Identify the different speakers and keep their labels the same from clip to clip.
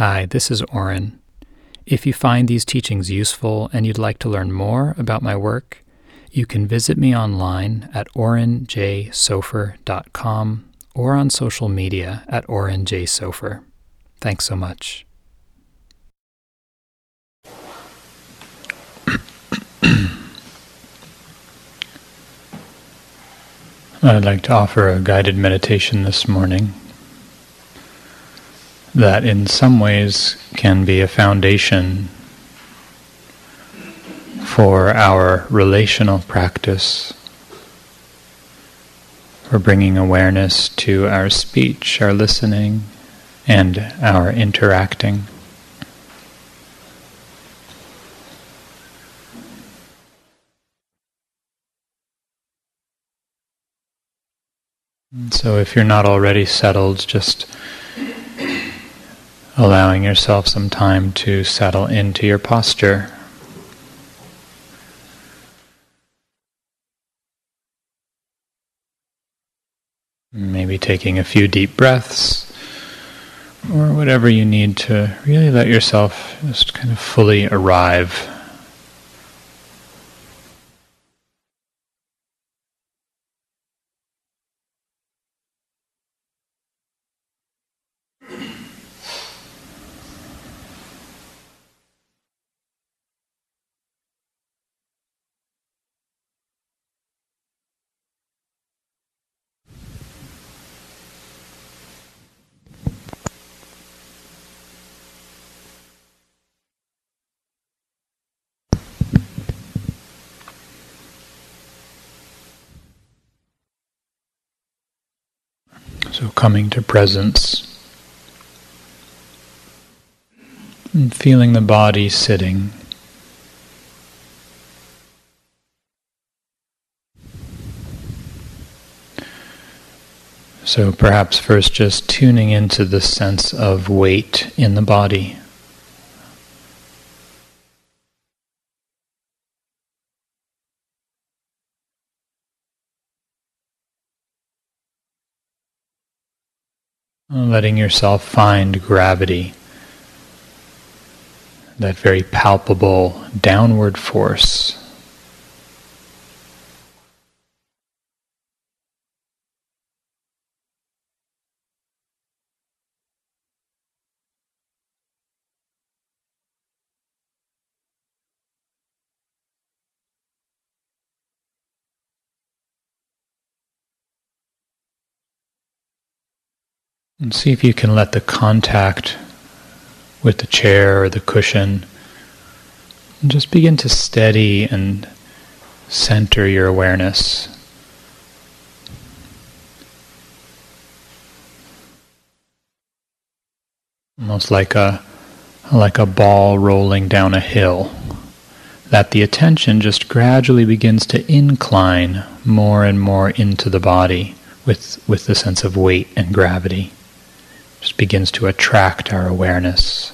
Speaker 1: Hi, this is Oren. If you find these teachings useful and you'd like to learn more about my work, you can visit me online at orenjsofer.com or on social media at orenjsofer. Thanks so much. I'd like to offer a guided meditation this morning that in some ways can be a foundation for our relational practice, for bringing awareness to our speech, our listening, and our interacting. So, if you're not already settled, just allowing yourself some time to settle into your posture. Maybe taking a few deep breaths or whatever you need to really let yourself just kind of fully arrive So coming to presence and feeling the body sitting. So perhaps first just tuning into the sense of weight in the body. Letting yourself find gravity, that very palpable downward force. And see if you can let the contact with the chair or the cushion just begin to steady and center your awareness. Almost like a like a ball rolling down a hill. That the attention just gradually begins to incline more and more into the body with, with the sense of weight and gravity just begins to attract our awareness.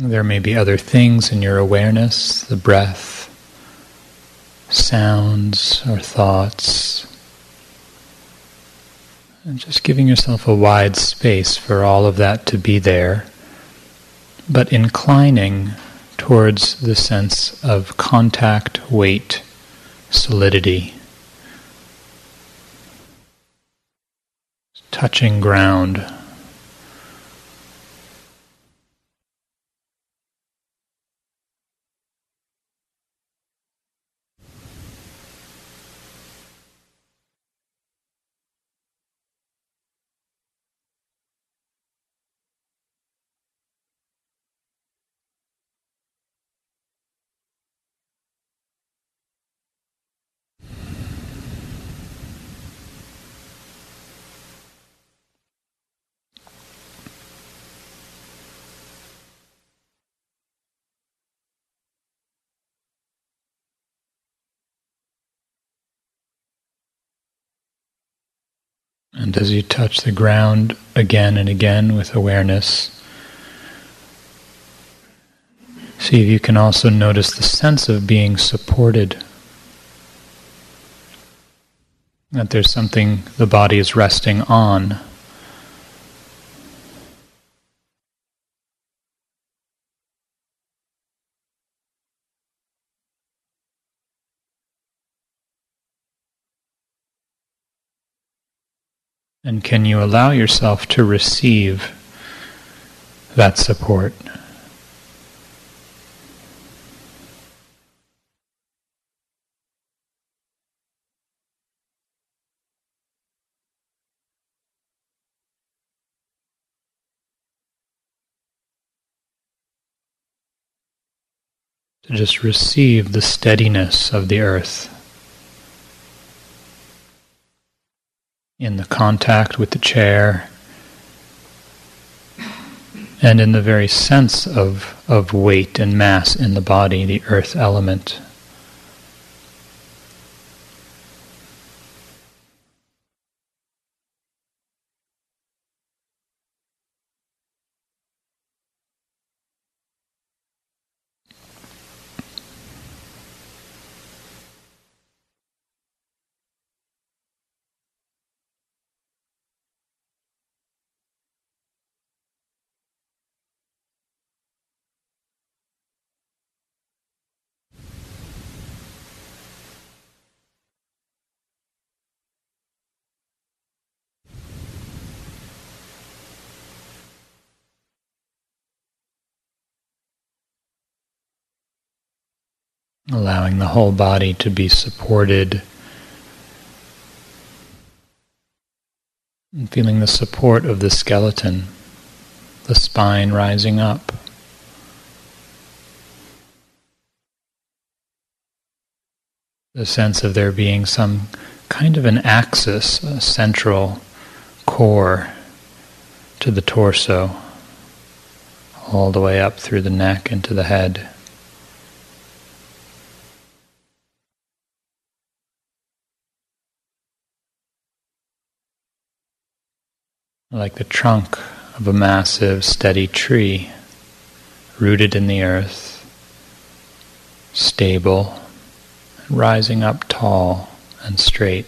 Speaker 1: There may be other things in your awareness, the breath, sounds, or thoughts. And just giving yourself a wide space for all of that to be there, but inclining towards the sense of contact, weight, solidity. Touching ground. And as you touch the ground again and again with awareness, see if you can also notice the sense of being supported. That there's something the body is resting on. And can you allow yourself to receive that support? to just receive the steadiness of the earth. In the contact with the chair, and in the very sense of, of weight and mass in the body, the earth element. Allowing the whole body to be supported and feeling the support of the skeleton, the spine rising up. The sense of there being some kind of an axis, a central core to the torso, all the way up through the neck into the head. Like the trunk of a massive, steady tree, rooted in the earth, stable, rising up tall and straight.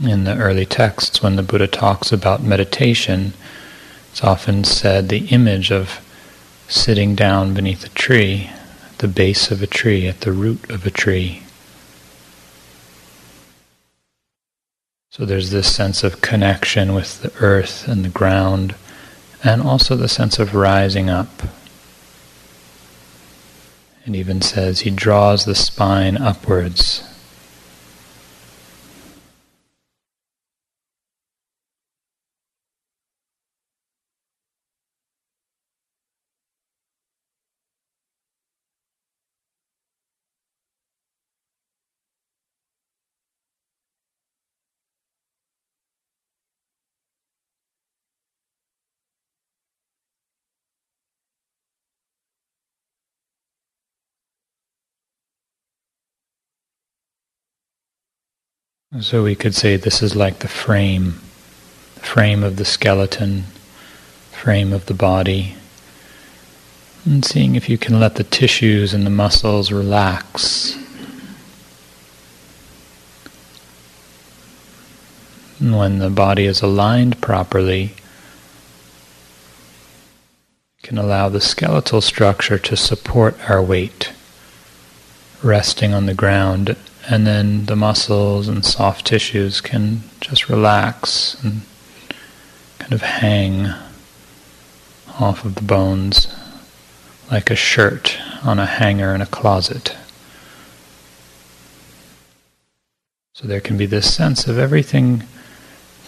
Speaker 1: In the early texts, when the Buddha talks about meditation, it's often said the image of sitting down beneath a tree, at the base of a tree, at the root of a tree. So there's this sense of connection with the earth and the ground, and also the sense of rising up. It even says he draws the spine upwards So we could say this is like the frame, the frame of the skeleton, frame of the body. And seeing if you can let the tissues and the muscles relax. And when the body is aligned properly, you can allow the skeletal structure to support our weight, resting on the ground and then the muscles and soft tissues can just relax and kind of hang off of the bones like a shirt on a hanger in a closet. So there can be this sense of everything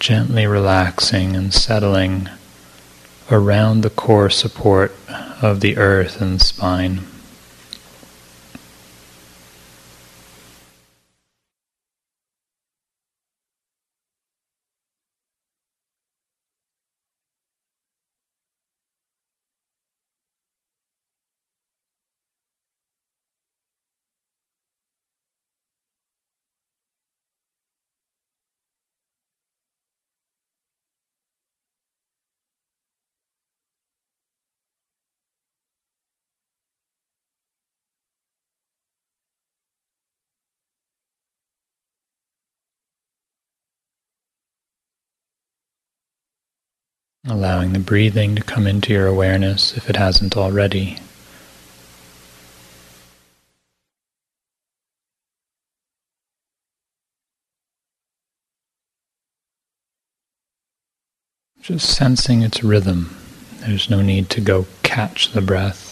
Speaker 1: gently relaxing and settling around the core support of the earth and spine. Allowing the breathing to come into your awareness if it hasn't already. Just sensing its rhythm. There's no need to go catch the breath.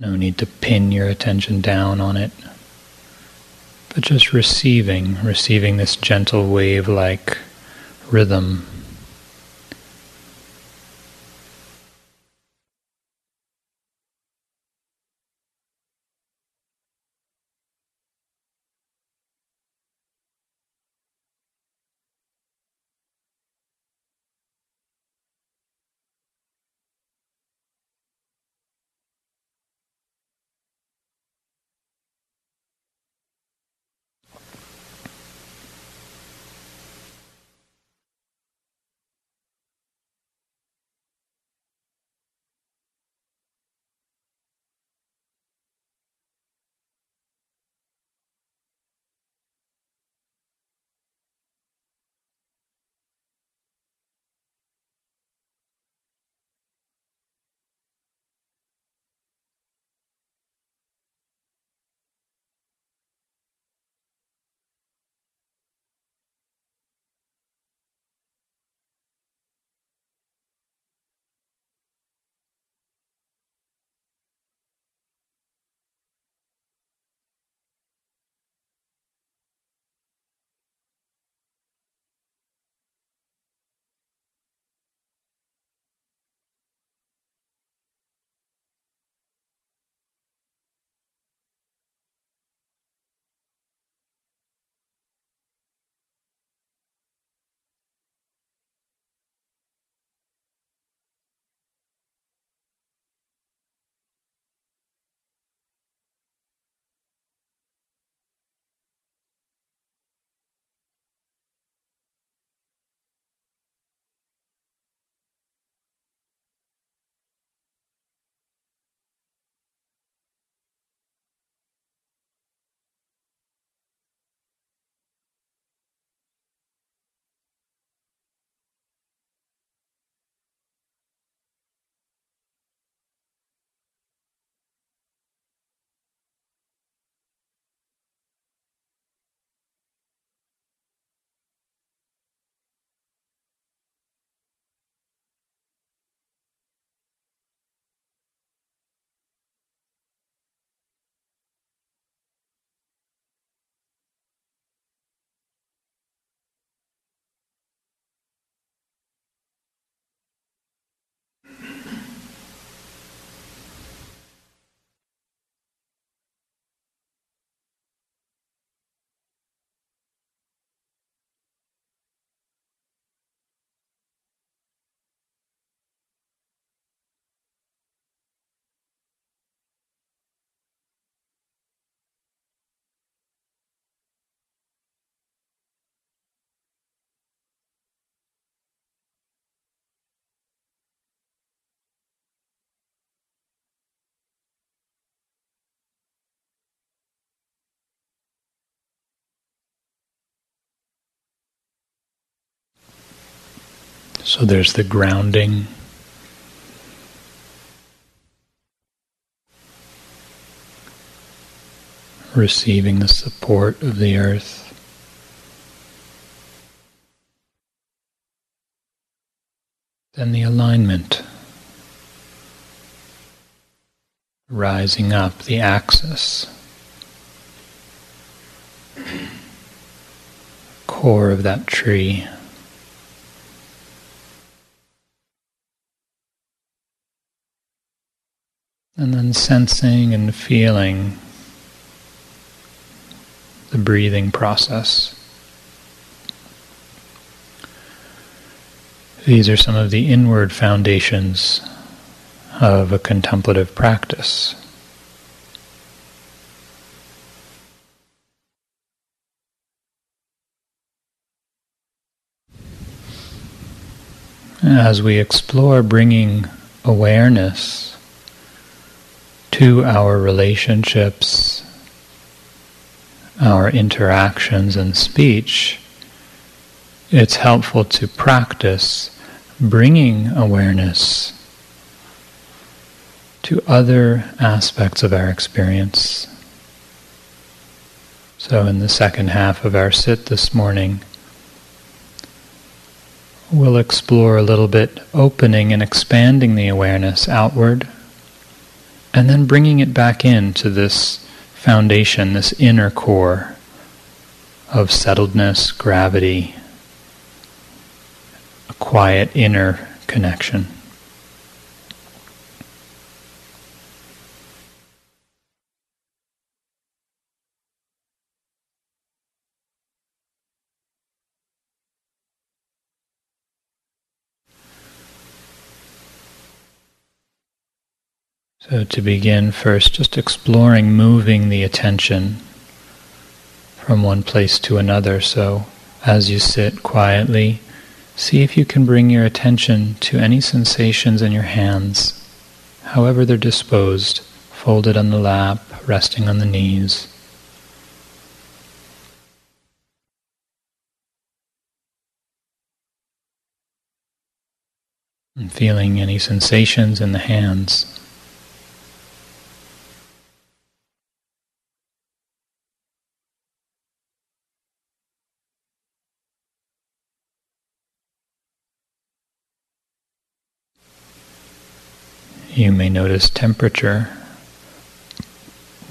Speaker 1: No need to pin your attention down on it, just receiving, receiving this gentle wave like rhythm So there's the grounding. Receiving the support of the earth. Then the alignment. Rising up the axis. Core of that tree. And then sensing and feeling the breathing process. These are some of the inward foundations of a contemplative practice. As we explore bringing awareness to our relationships our interactions and speech, it's helpful to practice bringing awareness to other aspects of our experience. So, in the second half of our sit this morning, we'll explore a little bit opening and expanding the awareness outward, and then bringing it back into this foundation, this inner core of settledness, gravity, a quiet inner connection. So, to begin first, just exploring moving the attention from one place to another. So, as you sit quietly, see if you can bring your attention to any sensations in your hands, however they're disposed, folded on the lap, resting on the knees. And feeling any sensations in the hands. You may notice temperature,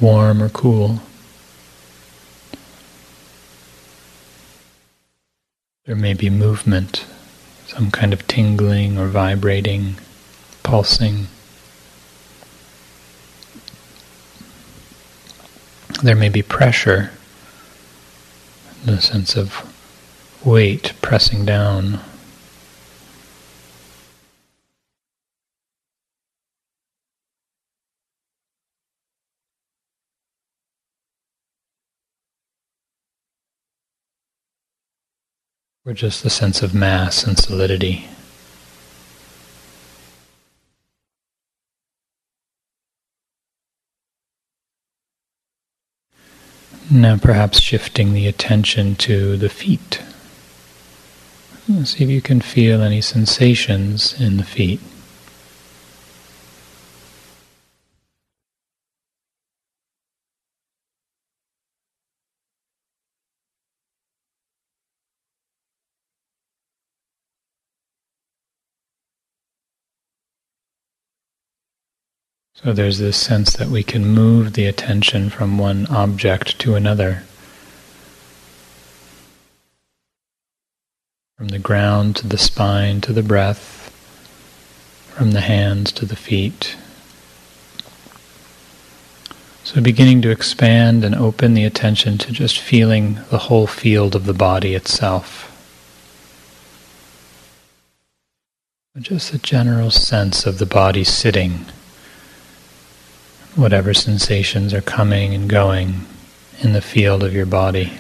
Speaker 1: warm or cool. There may be movement, some kind of tingling or vibrating, pulsing. There may be pressure, the sense of weight pressing down. Or just the sense of mass and solidity. Now perhaps shifting the attention to the feet. See if you can feel any sensations in the feet. So there's this sense that we can move the attention from one object to another. From the ground to the spine to the breath, from the hands to the feet. So beginning to expand and open the attention to just feeling the whole field of the body itself. Just a general sense of the body sitting whatever sensations are coming and going in the field of your body.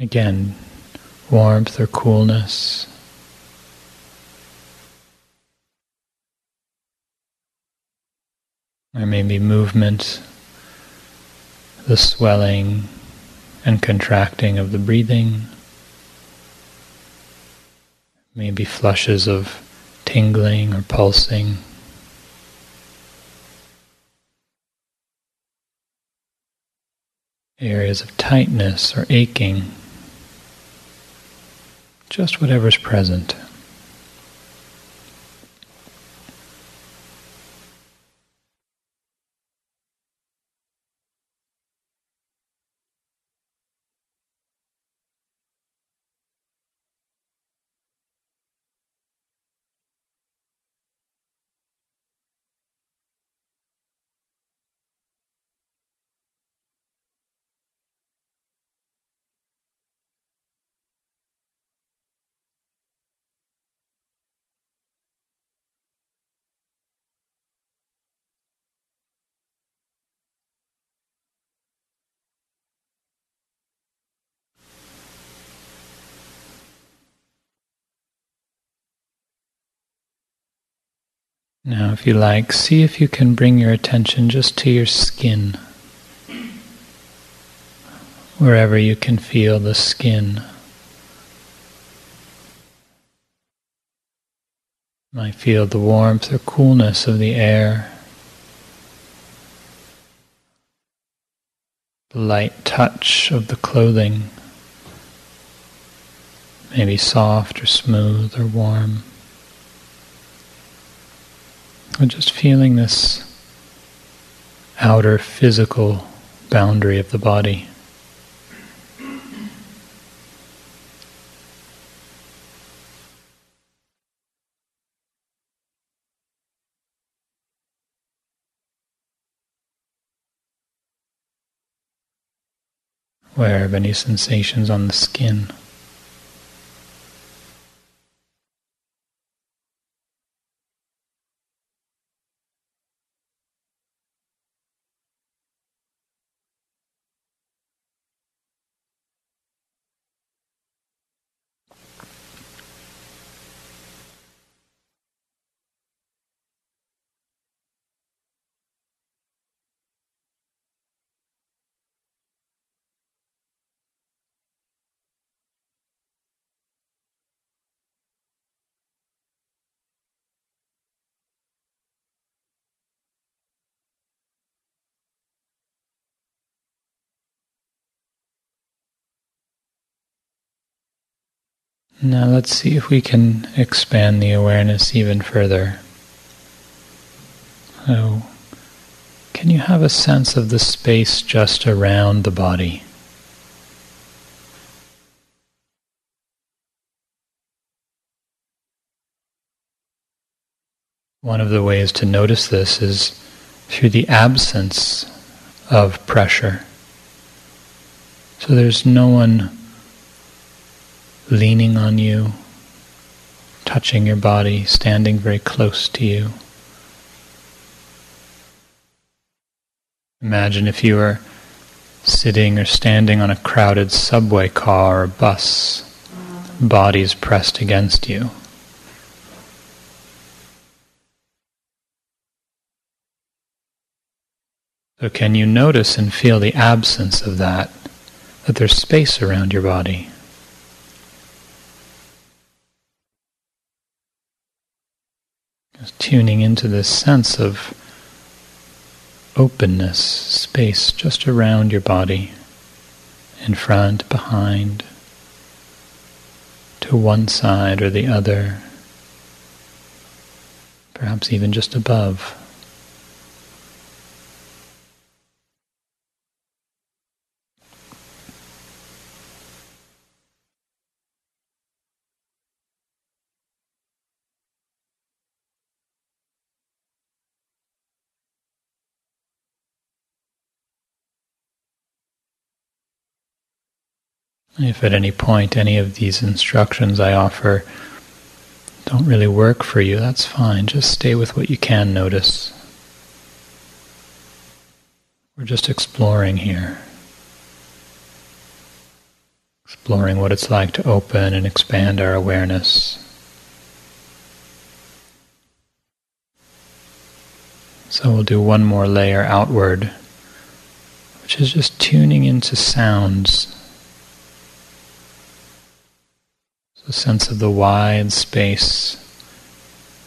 Speaker 1: Again, warmth or coolness. There may be movement, the swelling and contracting of the breathing, maybe flushes of tingling or pulsing. Areas of tightness or aching, just whatever's present. Now, if you like, see if you can bring your attention just to your skin, wherever you can feel the skin. You might feel the warmth or coolness of the air. The light touch of the clothing, maybe soft or smooth or warm. Or just feeling this outer physical boundary of the body. aware of any sensations on the skin. Now let's see if we can expand the awareness even further. So, can you have a sense of the space just around the body? One of the ways to notice this is through the absence of pressure. So there's no one leaning on you, touching your body, standing very close to you. Imagine if you were sitting or standing on a crowded subway car or bus, bodies pressed against you. So, can you notice and feel the absence of that? That there's space around your body? Just tuning into this sense of openness, space just around your body, in front, behind, to one side or the other, perhaps even just above. If at any point any of these instructions I offer don't really work for you, that's fine. Just stay with what you can notice. We're just exploring here. Exploring what it's like to open and expand our awareness. So we'll do one more layer outward, which is just tuning into sounds the sense of the wide space,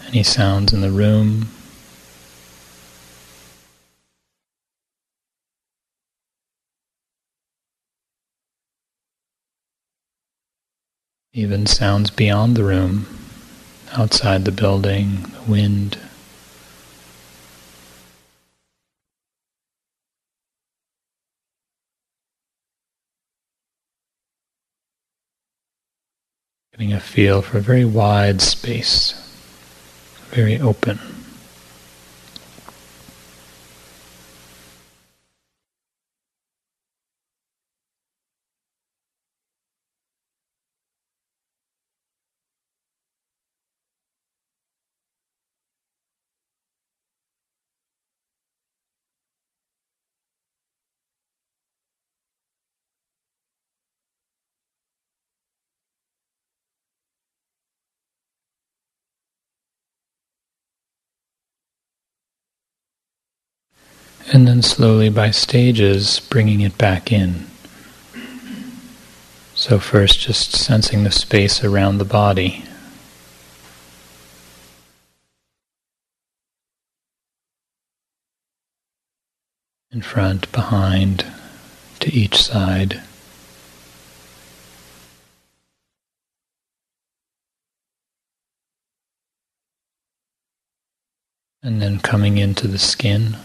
Speaker 1: any sounds in the room. Even sounds beyond the room, outside the building, the wind. Getting a feel for a very wide space, very open. And then slowly by stages, bringing it back in. So, first, just sensing the space around the body. In front, behind, to each side. And then coming into the skin.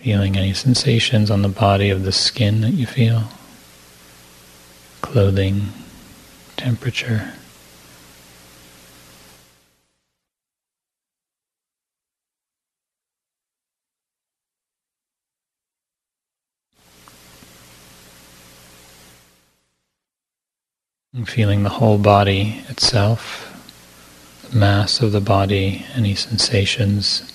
Speaker 1: Feeling any sensations on the body of the skin that you feel, clothing, temperature. Feeling the whole body itself, the mass of the body, any sensations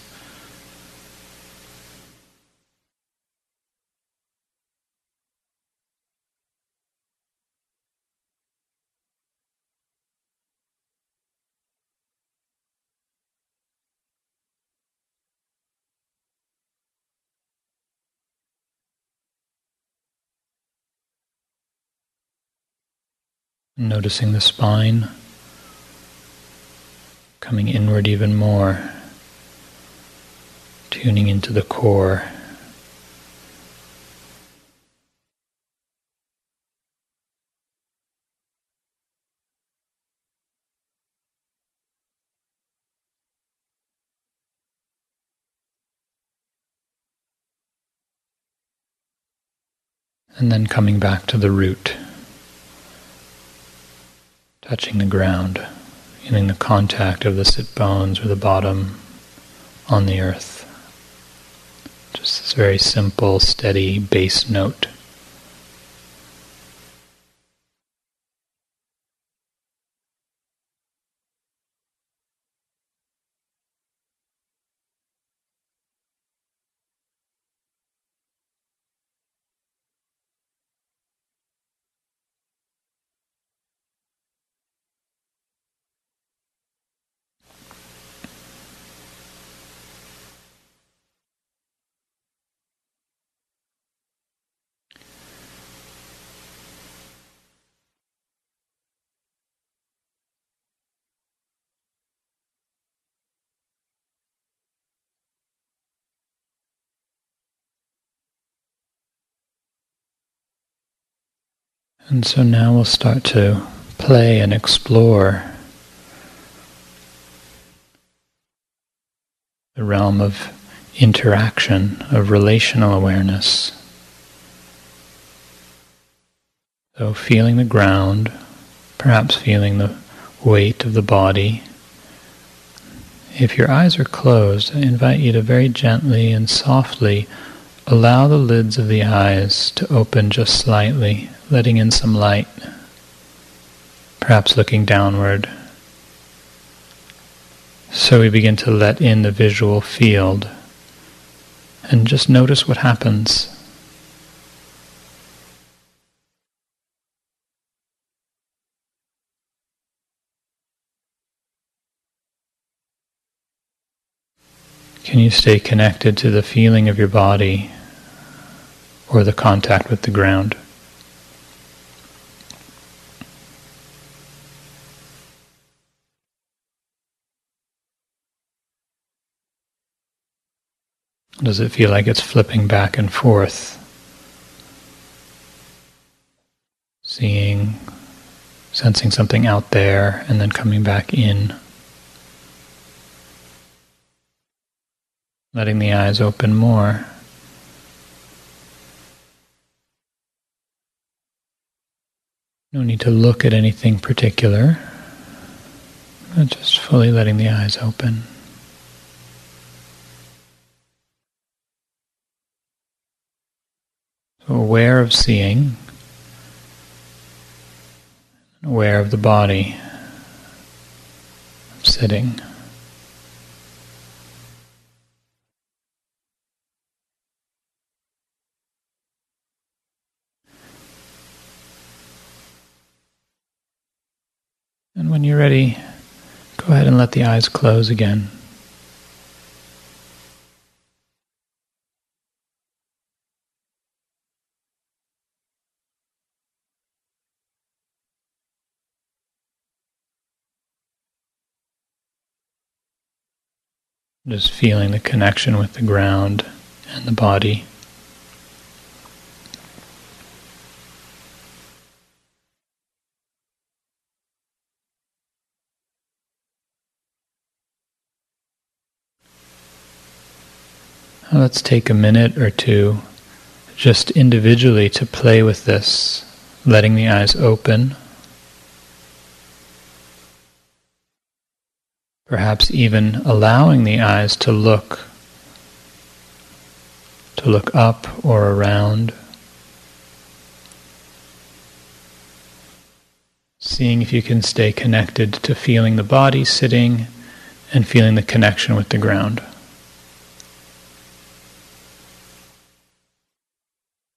Speaker 1: Noticing the spine coming inward even more, tuning into the core. And then coming back to the root touching the ground, feeling the contact of the sit bones or the bottom on the earth. Just this very simple, steady bass note. And so now we'll start to play and explore the realm of interaction, of relational awareness. So feeling the ground, perhaps feeling the weight of the body. If your eyes are closed, I invite you to very gently and softly allow the lids of the eyes to open just slightly letting in some light, perhaps looking downward. So we begin to let in the visual field and just notice what happens. Can you stay connected to the feeling of your body or the contact with the ground? Does it feel like it's flipping back and forth? Seeing, sensing something out there, and then coming back in. Letting the eyes open more. No need to look at anything particular, just fully letting the eyes open. So aware of seeing, aware of the body, sitting. And when you're ready, go ahead and let the eyes close again. Just feeling the connection with the ground and the body. Let's take a minute or two just individually to play with this, letting the eyes open. Perhaps even allowing the eyes to look to look up or around. Seeing if you can stay connected to feeling the body sitting and feeling the connection with the ground.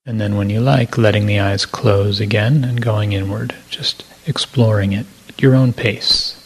Speaker 1: And then when you like letting the eyes close again and going inward just exploring it at your own pace